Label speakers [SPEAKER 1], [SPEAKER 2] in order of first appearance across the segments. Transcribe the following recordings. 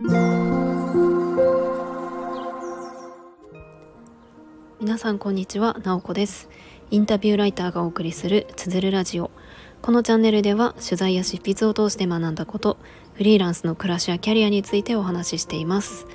[SPEAKER 1] 皆さんこんにちは、なおこです。インタビューライターがお送りするつづるラジオ。このチャンネルでは取材や執筆を通して学んだことフリーランスの暮らしやキャリアについてお話ししています。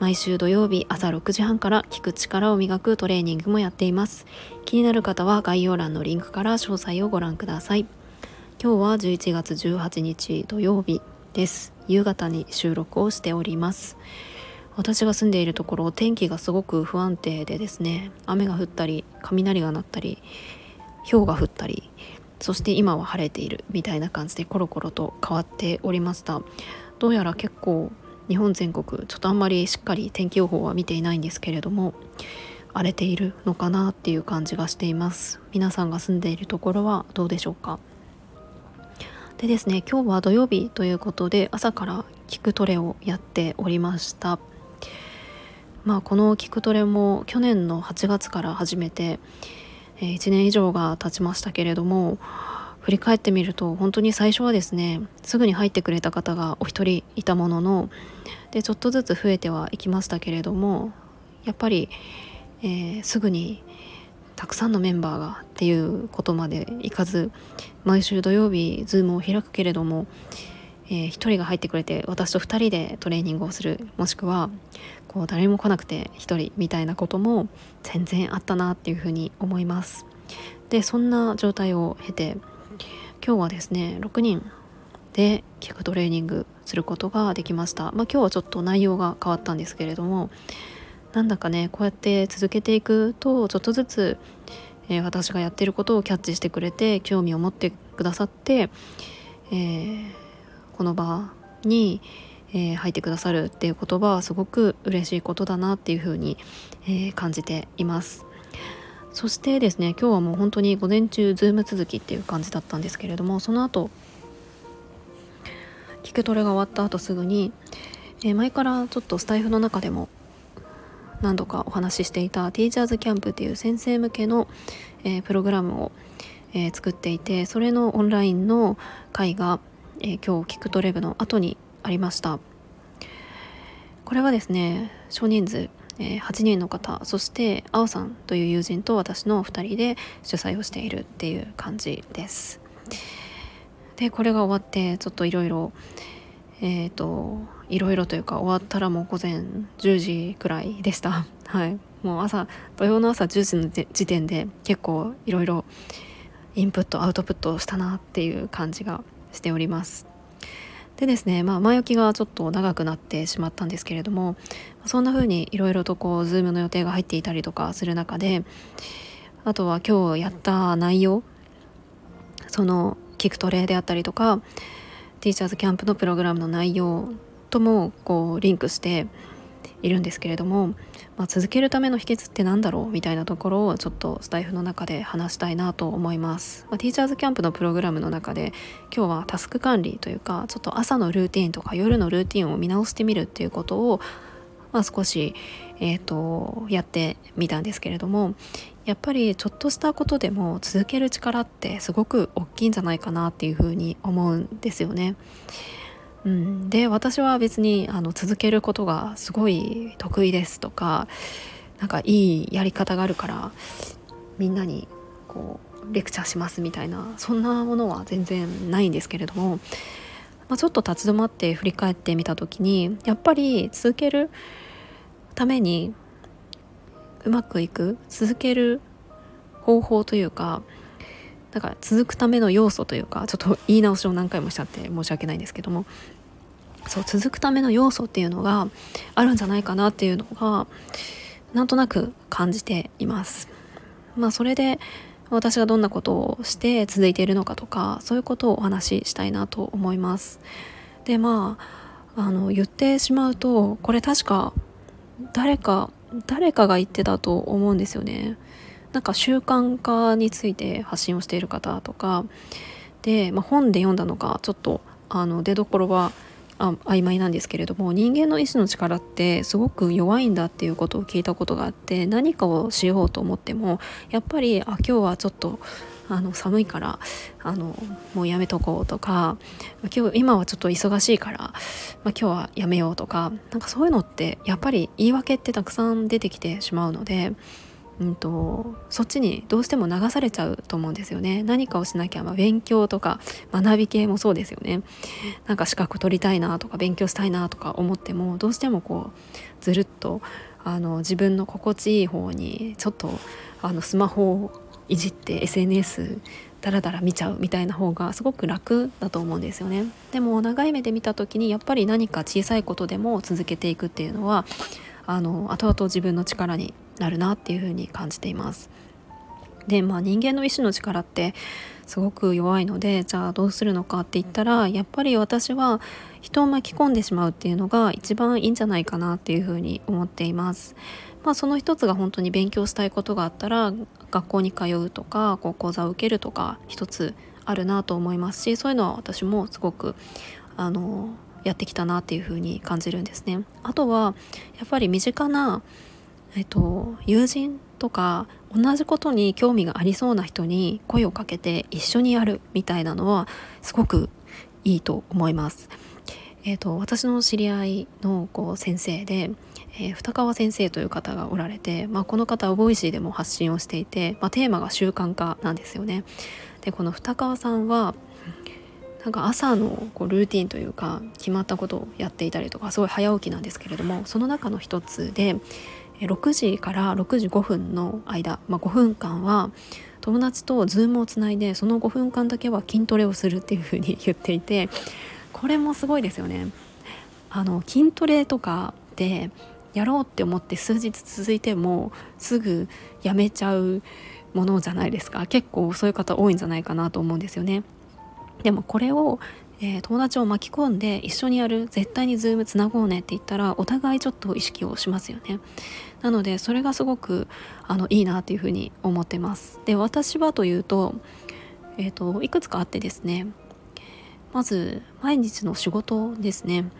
[SPEAKER 1] 毎週土曜日朝6時半から聞く力を磨くトレーニングもやっています。気になる方は概要欄のリンクから詳細をご覧ください。今日は11月18日土曜日です。夕方に収録をしております。私が住んでいるところ天気がすごく不安定でですね雨が降ったり雷が鳴ったり氷が降ったりそして今は晴れているみたいな感じでコロコロと変わっておりました。どうやら結構日本全国ちょっとあんまりしっかり天気予報は見ていないんですけれども荒れているのかなっていう感じがしています。皆さんが住んでいるところはどうでしょうか？でですね今日は土曜日ということで朝から聞くトレをやっておりました。まあこの聞くトレも去年の8月から始めて、1年以上が経ちましたけれども振り返ってみると本当に最初はですねすぐに入ってくれた方がお一人いたもののでちょっとずつ増えてはいきましたけれどもやっぱり、えー、すぐにたくさんのメンバーがっていうことまでいかず毎週土曜日ズームを開くけれども、えー、1人が入ってくれて私と2人でトレーニングをするもしくはこう誰も来なくて1人みたいなことも全然あったなっていうふうに思います。でそんな状態を経て今日はですね6人で聞くトレーニングすることができました。まあ、今日はちょっと内容が変わったんですけれどもなんだかねこうやって続けていくとちょっとずつ、えー、私がやってることをキャッチしてくれて興味を持ってくださって、えー、この場に、えー、入ってくださるっていう言葉はすごく嬉しいことだなっていうふうに、え感じています。そしてですね今日はもう本当に午前中ズーム続きっていう感じだったんですけれどもその後聞くトレが終わった後すぐに、え前からちょっとスタイフの中でも何度かお話ししていたティーチャーズキャンプっていう先生向けの、えー、プログラムを、えー、作っていてそれのオンラインの会が、えー、今日キクトレブの後にありました。これはですね少人数、え8人の方そしてあおさんという友人と私の2人で主催をしているっていう感じです。でこれが終わってちょっといろいろえっ、といろいろというか終わったらもう午前10時くらいでした。はい。もう朝土曜の朝10時の時点で結構いろいろインプットアウトプットしたなっていう感じがしております。でですねまあ前置きがちょっと長くなってしまったんですけれどもそんな風にいろいろとこう Zoom の予定が入っていたりとかする中であとは今日やった内容その聞くトレーであったりとかティーチャーズキャンプのプログラムの内容ともこうリンクしているんですけれども、まあ、続けるための秘訣って何だろう？みたいなところをちょっとスタイフの中で話したいなと思います、まあ、ティーチャーズキャンプのプログラムの中で今日はタスク管理というかちょっと朝のルーティンとか夜のルーティンを見直してみるっていうことを、まあ、少し、えーとやってみたんですけれどもやっぱりちょっとしたことでも続ける力ってすごく大きいんじゃないかなっていうふうに思うんですよね。うん、で私は別にあの続けることがすごい得意ですとかなんかいいやり方があるからみんなにこうレクチャーしますみたいなそんなものは全然ないんですけれども、まあ、ちょっと立ち止まって振り返ってみた時にやっぱり続けるためにうまくいく続ける方法というかだから続くための要素というかちょっと言い直しを何回もしちゃって申し訳ないんですけどもそう続くための要素っていうのがあるんじゃないかなっていうのがなんとなく感じています。まあそれで私がどんなことをして続いているのかとかそういうことをお話ししたいなと思います。でまああの言ってしまうとこれ確か誰か誰かが言ってたと思うんですよね。なんか習慣化について発信をしている方とかで、まあ、本で読んだのかちょっとあの出どころはあ曖昧なんですけれども人間の意志の力ってすごく弱いんだっていうことを聞いたことがあって何かをしようと思ってもやっぱりあ今日はちょっとあの寒いからあのもうやめとこうとか今日今はちょっと忙しいから、まあ、今日はやめようとかなんかそういうのってやっぱり言い訳ってたくさん出てきてしまうので。うんと、そっちにどうしても流されちゃうと思うんですよね。何かをしなきゃ、まあ、勉強とか学び系もそうですよね。なんか資格取りたいなとか勉強したいなとか思ってもどうしてもこうずるっとあの自分の心地いい方にちょっとあのスマホをいじって SNS ダラダラ見ちゃうみたいな方がすごく楽だと思うんですよね。でも長い目で見た時にやっぱり何か小さいことでも続けていくっていうのはあの後々自分の力になるなっていうふうに感じていますでまあ人間の意志の力ってすごく弱いのでじゃあどうするのかって言ったらやっぱり私は人を巻き込んでしまうっていうのが一番いいんじゃないかなっていうふうに思っています。まあ、その一つが本当に勉強したいことがあったら学校に通うとかこう講座を受けるとか一つあるなと思いますしそういうのは私もすごくあのやってきたなっていうふうに感じるんですね。あとはやっぱり身近な、えっと、友人とか同じことに興味がありそうな人に声をかけて一緒にやるみたいなのはすごくいいと思います。えーと、私の知り合いのこう先生で、えー、二川先生という方がおられて、まあ、この方は Voicyでも発信をしていて、まあ、テーマが習慣化なんですよね。でこの二川さんはなんか朝のこうルーティンというか決まったことをやっていたりとかすごい早起きなんですけれどもその中の一つで6時から6時5分の間、まあ、5分間は友達と Zoomをつないでその5分間だけは筋トレをするっていうふうに言っていてこれもすごいですよね。あの筋トレとかでやろうって思って数日続いてもすぐやめちゃうものじゃないですか結構そういう方多いんじゃないかなと思うんですよね。でもこれをえー、友達を巻き込んで一緒にやる絶対にズームつなごうねって言ったらお互いちょっと意識をしますよね。なのでそれがすごくあのいいなっていうふうに思ってます。で私はというと,、えーと、いくつかあってですね。まず毎日の仕事ですね。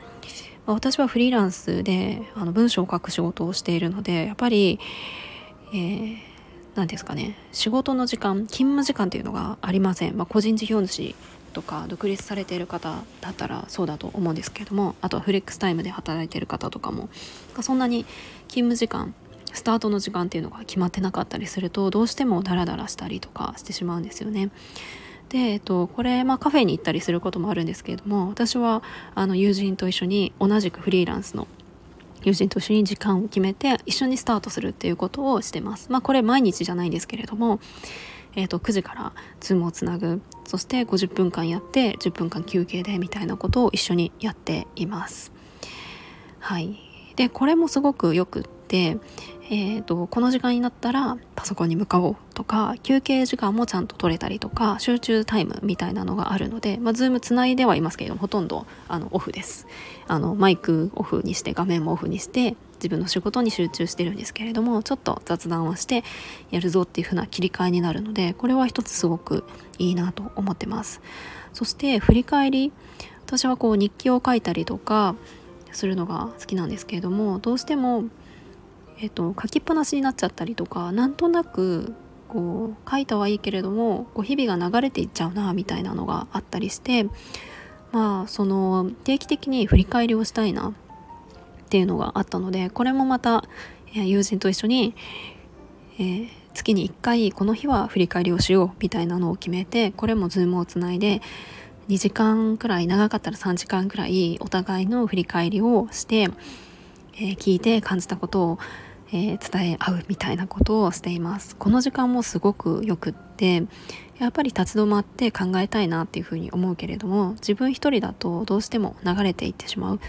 [SPEAKER 1] 私はフリーランスであの文章を書く仕事をしているのでやっぱり、えー、何ですかね。仕事の時間勤務時間っていうのがありません、まあ、個人事業主とか独立されている方だったらそうだと思うんですけれどもあとはフレックスタイムで働いている方とかもそんなに勤務時間スタートの時間っていうのが決まってなかったりするとどうしてもダラダラしたりとかしてしまうんですよね。で、えっと、これ、まあ、カフェに行ったりすることもあるんですけれども私はあの友人と一緒に同じくフリーランスの友人と一緒に時間を決めて一緒にスタートするっていうことをしてます。まあこれ毎日じゃないんですけれどもえーと、9時から Zoomをつなぐ。そして50分間やって10分間休憩でみたいなことを一緒にやっています。はい、でこれもすごくよくって、えーと、この時間になったらパソコンに向かおうとか休憩時間もちゃんと取れたりとか集中タイムみたいなのがあるので、まあ、 Zoomつないではいますけれどもほとんどあのオフです。あのマイクオフにして画面もオフにして自分の仕事に集中してるんですけれどもちょっと雑談をしてやるぞっていう風な切り替えになるのでこれは一つすごくいいなと思ってます。そして振り返り。私はこう日記を書いたりとかするのが好きなんですけれどもどうしても、えっと、書きっぱなしになっちゃったりとかなんとなくこう書いたはいいけれどもこう日々が流れていっちゃうなみたいなのがあったりしてまあその定期的に振り返りをしたいなっていうのがあったのでこれもまた友人と一緒に、えー、月に1回この日は振り返りをしようみたいなのを決めてこれも Zoom をつないで2時間くらい長かったら3時間くらいお互いの振り返りをして、えー、聞いて感じたことを、えー、伝え合うみたいなことをしています。この時間もすごくよくってやっぱり立ち止まって考えたいなっていうふうに思うけれども自分一人だとどうしても流れていってしまう。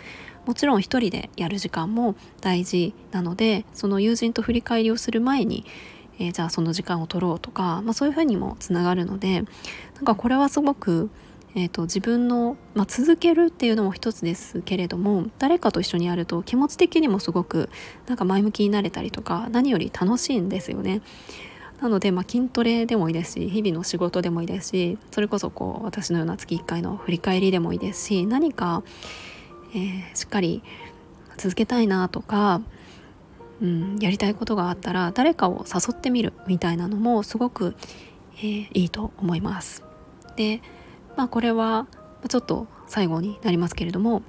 [SPEAKER 1] もちろん一人でやる時間も大事なのでその友人と振り返りをする前に、えー、じゃあその時間を取ろうとか、まあ、そういうふうにもつながるのでなんかこれはすごく、えーと、自分の、まあ、続けるっていうのも一つですけれども誰かと一緒にやると気持ち的にもすごくなんか前向きになれたりとか何より楽しいんですよね。なので、まあ、筋トレでもいいですし日々の仕事でもいいですしそれこそこう私のような月1回の振り返りでもいいですし何かえー、しっかり続けたいなとか、うん、やりたいことがあったら誰かを誘ってみるみたいなのもすごく、えー、いいと思います。でまあこれはちょっと最後になりますけれども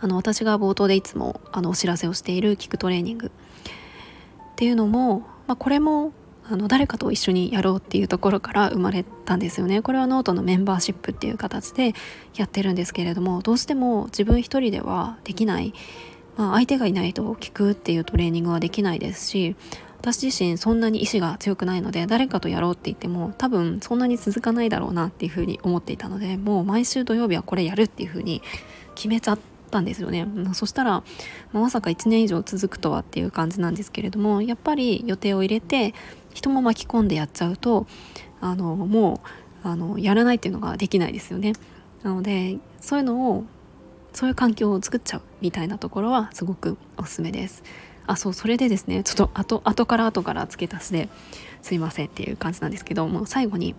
[SPEAKER 1] あの私が冒頭でいつもあのお知らせをしている聞くトレーニングっていうのも、まあ、これもあの誰かと一緒にやろうっていうところから生まれたんですよね。これはノートのメンバーシップっていう形でやってるんですけれどもどうしても自分一人ではできない、まあ、相手がいないと聞くっていうトレーニングはできないですし私自身そんなに意志が強くないので誰かとやろうって言っても多分そんなに続かないだろうなっていうふうに思っていたのでもう毎週土曜日はこれやるっていうふうに決めちゃったんですよね、そしたら、ままさか1年以上続くとはっていう感じなんですけれどもやっぱり予定を入れて人も巻き込んでやっちゃうとあのもうあのやらないっていうのができないですよね。なのでそういうのをそういう環境を作っちゃうみたいなところはすごくおすすめです。あそうそれでですねちょっと後後から後から付け足しですいませんっていう感じなんですけども最後に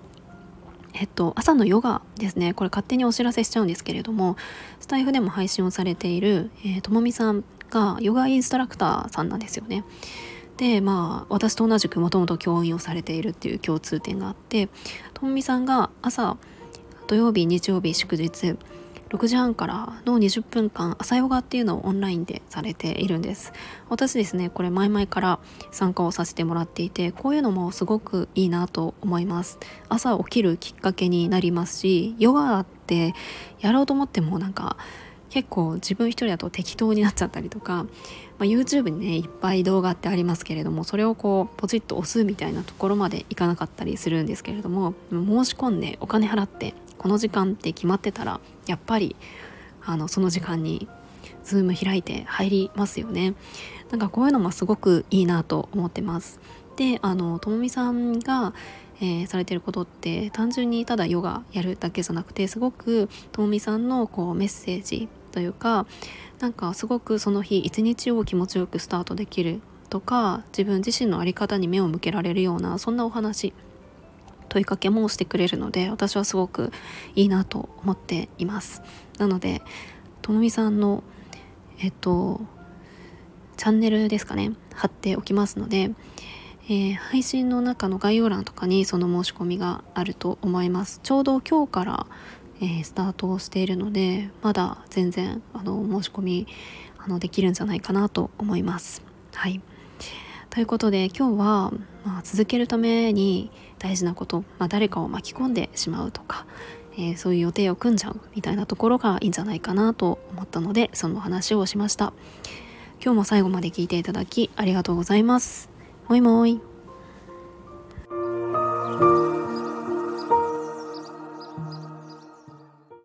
[SPEAKER 1] えっと、朝のヨガですね。これ勝手にお知らせしちゃうんですけれどもスタイフでも配信をされている、えー、ともみさんがヨガインストラクターさんなんですよね。でまあ私と同じくもともと教員をされているっていう共通点があってともみさんが朝土曜日日曜日祝日6時半からの20分間朝ヨガっていうのをオンラインでされているんです。私ですねこれ前々から参加をさせてもらっていてこういうのもすごくいいなと思います。朝起きるきっかけになりますしヨガってやろうと思ってもなんか結構自分一人だと適当になっちゃったりとか、まあ、YouTube にねいっぱい動画ってありますけれどもそれをこうポチッと押すみたいなところまでいかなかったりするんですけれども申し込んでお金払ってこの時間って決まってたらやっぱりあのその時間にズーム開いて入りますよね。なんかこういうのもすごくいいなと思ってます。であのともみさんが、えー、されてることって単純にただヨガやるだけじゃなくてすごくともみさんのこうメッセージというかなんかすごくその日一日を気持ちよくスタートできるとか自分自身の在り方に目を向けられるようなそんなお話問いかけもしてくれるので私はすごくいいなと思っています。なのでともみさんのえっとチャンネルですかね貼っておきますので、えー、配信の中の概要欄とかにその申し込みがあると思います。ちょうど今日から、えー、スタートをしているのでまだ全然あの申し込みあのできるんじゃないかなと思います。はい。ということで今日は、まあ、続けるために大事なこと、まあ、誰かを巻き込んでしまうとか、えー、そういう予定を組んじゃうみたいなところがいいんじゃないかなと思ったのでその話をしました。今日も最後まで聞いていただきありがとうございます。もいもい。